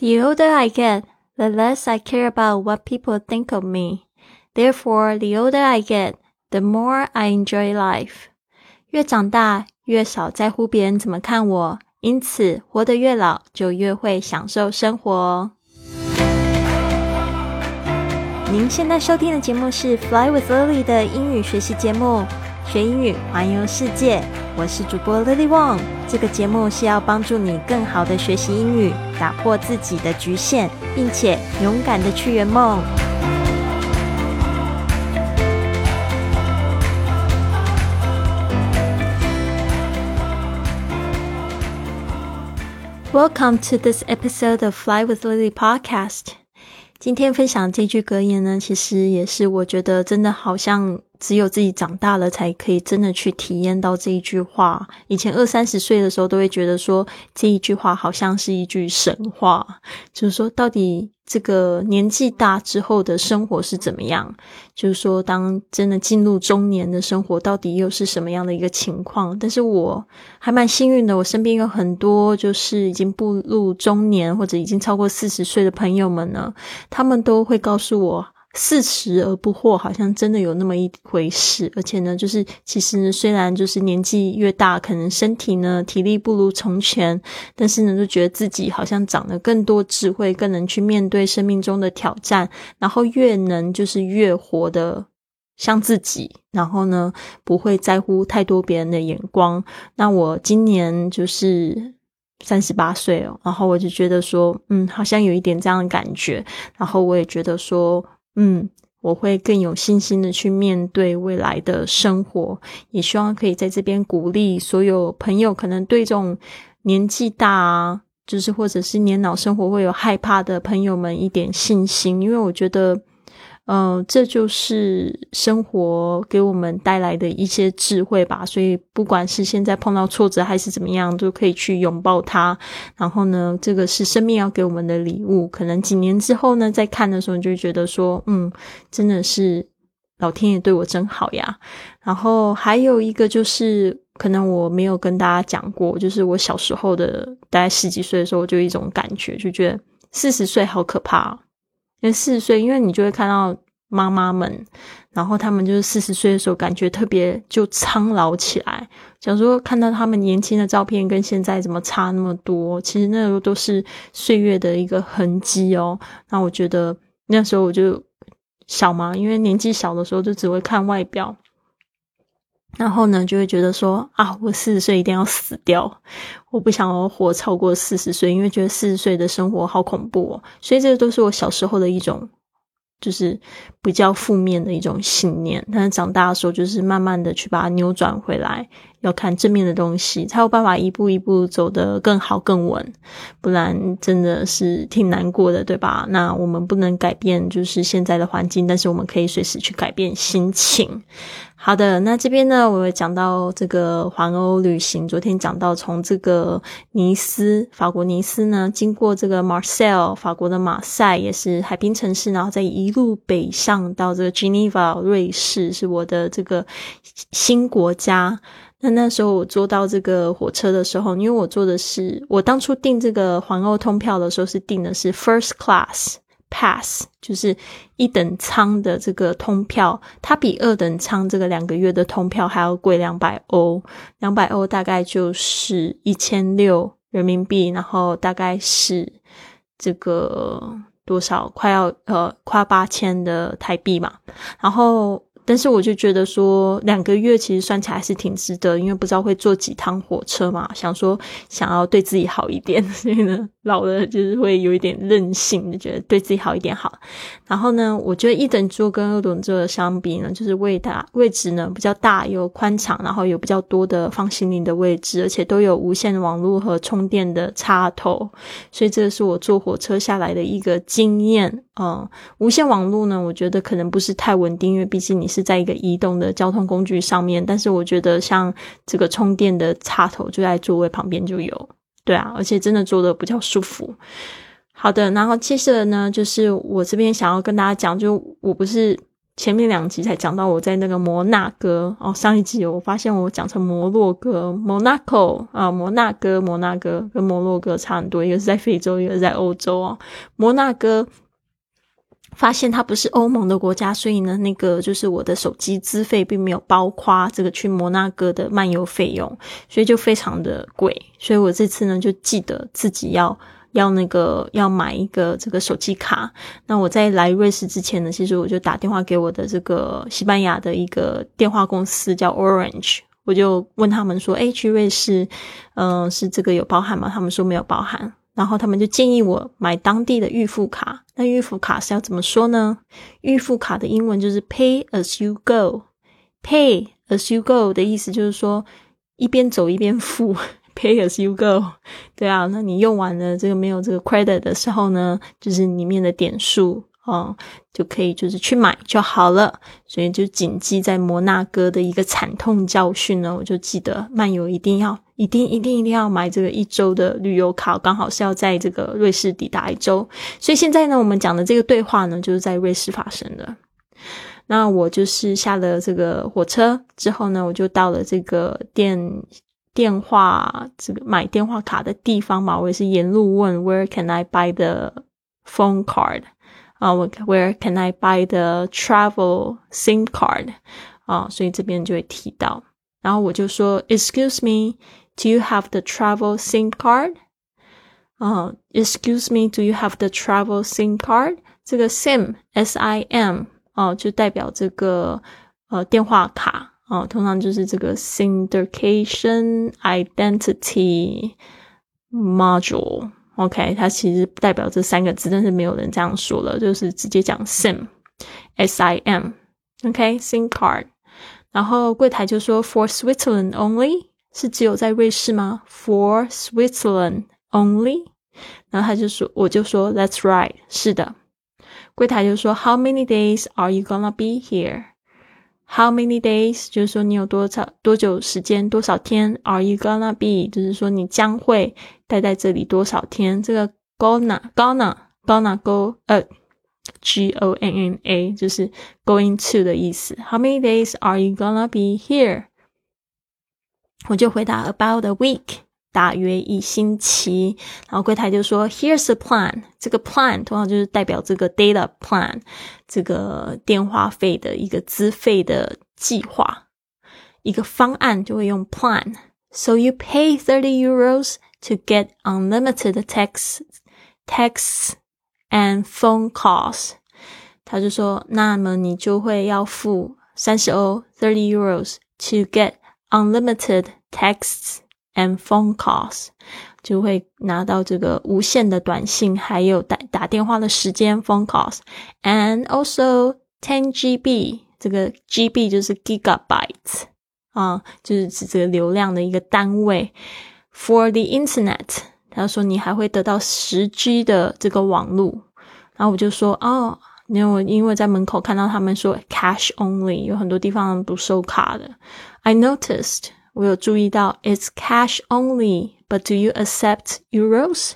The older I get, the less I care about what people think of me. Therefore, the older I get, the more I enjoy life. 越长大，越少在乎别人怎么看我，因此活得越老，就越会享受生活。您现在收听的节目是《Fly with Lily》的英语学习节目。学英语，环游世界。我是主播 Lily Wong。这个节目是要帮助你更好的学习英语，打破自己的局限，并且勇敢的去圆梦。Welcome to this episode of Fly with Lily podcast。 今天分享这句格言呢，其实也是我觉得真的好像。只有自己长大了，才可以真的去体验到这一句话。以前二三十岁的时候，都会觉得说这一句话好像是一句神话，就是说到底这个年纪大之后的生活是怎么样？就是说，当真的进入中年的生活，到底又是什么样的一个情况？但是我还蛮幸运的，我身边有很多就是已经步入中年或者已经超过四十岁的朋友们呢，他们都会告诉我。四十而不惑，好像真的有那么一回事。而且呢，就是其实，虽然就是年纪越大，可能身体呢体力不如从前，但是呢，就觉得自己好像长了更多智慧，更能去面对生命中的挑战，然后越能就是越活的像自己，然后呢，不会在乎太多别人的眼光。那我今年就是三十八岁哦，然后我就觉得说，嗯，好像有一点这样的感觉。然后我也觉得说。嗯，我会更有信心的去面对未来的生活，也希望可以在这边鼓励所有朋友，可能对这种年纪大啊，就是或者是年老生活会有害怕的朋友们一点信心，因为我觉得。嗯，这就是生活给我们带来的一些智慧吧。所以，不管是现在碰到挫折还是怎么样，都可以去拥抱它。然后呢，这个是生命要给我们的礼物。可能几年之后呢，再看的时候，你就觉得说，嗯，真的是老天爷对我真好呀。然后还有一个就是，可能我没有跟大家讲过，就是我小时候的，大概十几岁的时候，就一种感觉，就觉得四十岁好可怕。为四十岁，因为你就会看到妈妈们，然后他们就是四十岁的时候，感觉特别就苍老起来。假如说看到他们年轻的照片，跟现在怎么差那么多？其实那时候都是岁月的一个痕迹哦。那我觉得那时候我就小嘛，因为年纪小的时候就只会看外表。然后呢，就会觉得说啊，我四十岁一定要死掉，我不想要活超过四十岁，因为觉得四十岁的生活好恐怖哦。所以这都是我小时候的一种，就是比较负面的一种信念。但是长大的时候，就是慢慢的去把它扭转回来。要看正面的东西，才有办法一步一步走得更好更稳，不然真的是挺难过的，对吧？那我们不能改变就是现在的环境，但是我们可以随时去改变心情。好的，那这边呢，我会讲到这个环欧旅行。昨天讲到从这个尼斯，法国尼斯呢，经过这个马赛，法国的马赛也是海滨城市，然后再一路北上到这个 Geneva，瑞士是我的这个新国家。那那时候我坐到这个火车的时候，因为我坐的是我当初订这个环欧通票的时候是订的是 first class pass，就是一等舱的这个通票，它比二等舱这个两个月的通票还要贵两百欧，两百欧大概就是一千六人民币，然后大概是这个多少？快要呃快八千的台币嘛，然后。但是我就觉得说两个月其实算起来是挺值得，因为不知道会坐几趟火车嘛，想说想要对自己好一点，所以呢老了就是会有一点任性，就觉得对自己好一点好。然后呢，我觉得一等座跟二等座相比呢，就是位大位置呢比较大，有宽敞，然后有比较多的放行李的位置，而且都有无线网络和充电的插头，所以这个是我坐火车下来的一个经验。嗯，无线网络呢，我觉得可能不是太稳定，因为毕竟你是在一个移动的交通工具上面。但是我觉得像这个充电的插头就在座位旁边就有，对啊，而且真的坐的比较舒服。好的，然后接着呢，就是我这边想要跟大家讲，就我不是前面两集才讲到我在那个摩纳哥哦，上一集我发现我讲成摩洛哥 （Monaco） 啊，摩纳哥，摩纳哥跟摩洛哥差很多，一个是在非洲，一个是在欧洲哦。摩纳哥发现它不是欧盟的国家，所以呢，那个就是我的手机资费并没有包括这个去摩纳哥的漫游费用，所以就非常的贵。所以我这次呢，就记得自己要。要那个要买一个这个手机卡，那我在来瑞士之前呢，其实我就打电话给我的这个西班牙的一个电话公司叫 Orange，我就问他们说，哎，去瑞士，嗯，是这个有包含吗？他们说没有包含，然后他们就建议我买当地的预付卡。那预付卡是要怎么说呢？预付卡的英文就是 Pay as you go，Pay as you go 的意思就是说一边走一边付。Pay as you go，对啊，那你用完了这个没有这个 credit 的时候呢，就是里面的点数哦，就可以就是去买就好了。所以就谨记在摩纳哥的一个惨痛教训呢，我就记得漫游一定要一定一定一定要买这个一周的旅游卡，刚好是要在这个瑞士抵达一周。所以现在呢，我们讲的这个对话呢，就是在瑞士发生的。那我就是下了这个火车之后呢，我就到了这个店。电话这个买电话卡的地方嘛，我也是沿路问 Where can I buy the phone card？啊，我 Where can I buy the travel SIM card？啊，所以这边就会提到，然后我就说，Excuse me me，Do you have the travel SIM card？啊，Excuse me，Do you have the travel SIM card？这个 SIM S I M 哦，就代表这个呃电话卡。哦，通常就是这个 syndication identity module，OK，它其实代表这三个字，但是没有人这样说了，就是直接讲 SIM，S I M，OK，SIM card。然后柜台就说 For Switzerland only， 是只有在瑞士吗？For Switzerland only。然后他就说，我就说 That's right，是的。柜台就说 How many days are you gonna be here？How many days？就是说你有多少多久时间多少天？Are you gonna be？就是说你将会待在这里多少天？这个 gonna gonna gonna go 呃 G O N N A 就是 going to 的意思。How many days are you gonna be here？ 我就回答 about a week。大约一星期，然后柜台就说：“Here's a plan。”这个 plan 通常就是代表这个 data plan，这个电话费的一个资费的计划，一个方案就会用 plan。So you pay thirty euros to get unlimited text, texts and phone calls。他就说，那么你就会要付三十欧 （thirty euros） to get unlimited texts。and phone calls 就会拿到这个无限的短信，还有打打电话的时间 phone calls，and also ten GB 这个 GB 就是 gigabytes 啊，就是指这个流量的一个单位。For the internet，他说你还会得到十 G 的这个网络。然后我就说哦， 因为因为在门口看到他们说 cash only，有很多地方不收卡的。I noticed。我有注意到，it's cash only，but do you accept euros？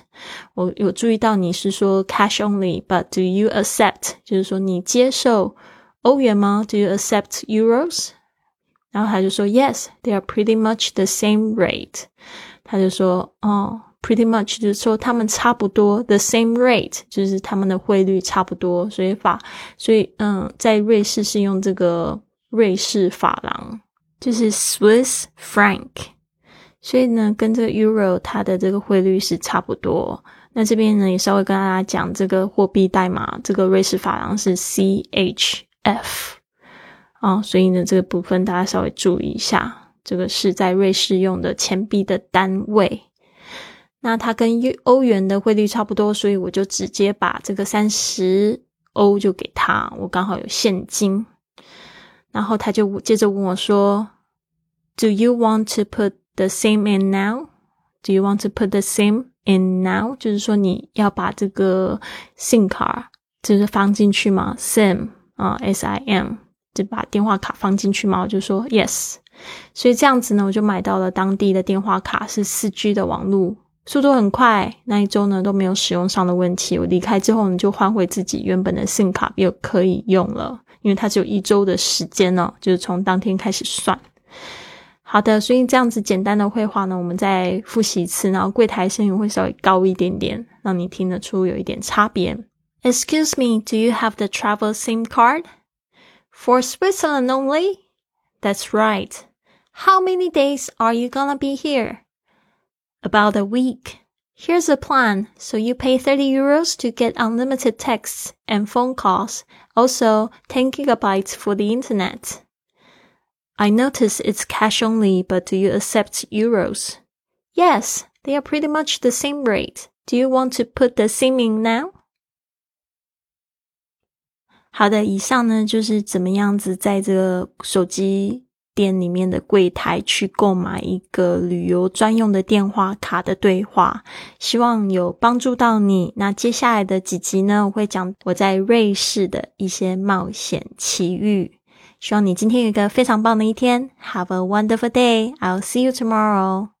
我有注意到你是说 cash only，but do you accept？就是说你接受欧元吗？Do you accept euros？然后他就说，yes，they are pretty much the same rate。他就说，哦 ，pretty much 就是说他们差不多，the same rate 就是他们的汇率差不多，所以法，所以嗯，在瑞士是用这个瑞士法郎。就是 Swiss franc，所以呢，跟这个 Euro 它的这个汇率是差不多。那这边呢，也稍微跟大家讲这个货币代码，这个瑞士法郎是 CHF 啊，所以呢，这个部分大家稍微注意一下，这个是在瑞士用的钱币的单位。那它跟欧元的汇率差不多，所以我就直接把这个三十欧就给他，我刚好有现金。然后他就接着问我说：“Do you want to put the same in now? Do you want to put the same in now？就是说你要把这个 SIM 卡就是放进去吗？SIM 啊，S I M 就把电话卡放进去吗？我就说 Yes。所以这样子呢，我就买到了当地的电话卡，是四 G 的网络速度很快，那一周呢都没有使用上的问题。我离开之后呢，就换回自己原本的 SIM 卡，又可以用了，因为它只有一周的时间呢，就是从当天开始算。好的，所以这样子简单的绘画呢，我们再复习一次，然后柜台声音会稍微高一点点，让你听得出有一点差别。Excuse me, do you have the travel SIM card for Switzerland only? That's right. How many days are you gonna be here? About a week. Here's a plan. So you pay 30 euros to get unlimited texts and phone calls. Also 10 gigabytes for the internet. I notice it's cash only, but do you accept euros? Yes, they are pretty much the same rate. Do you want to put the SIM in now? 好的，以上呢就是怎么样子在这个手机 店里面的柜台去购买一个旅游专用的电话卡的对话，希望有帮助到你。那接下来的几集呢，我会讲我在瑞士的一些冒险奇遇。希望你今天有一个非常棒的一天。Have a wonderful day. I'll see you tomorrow.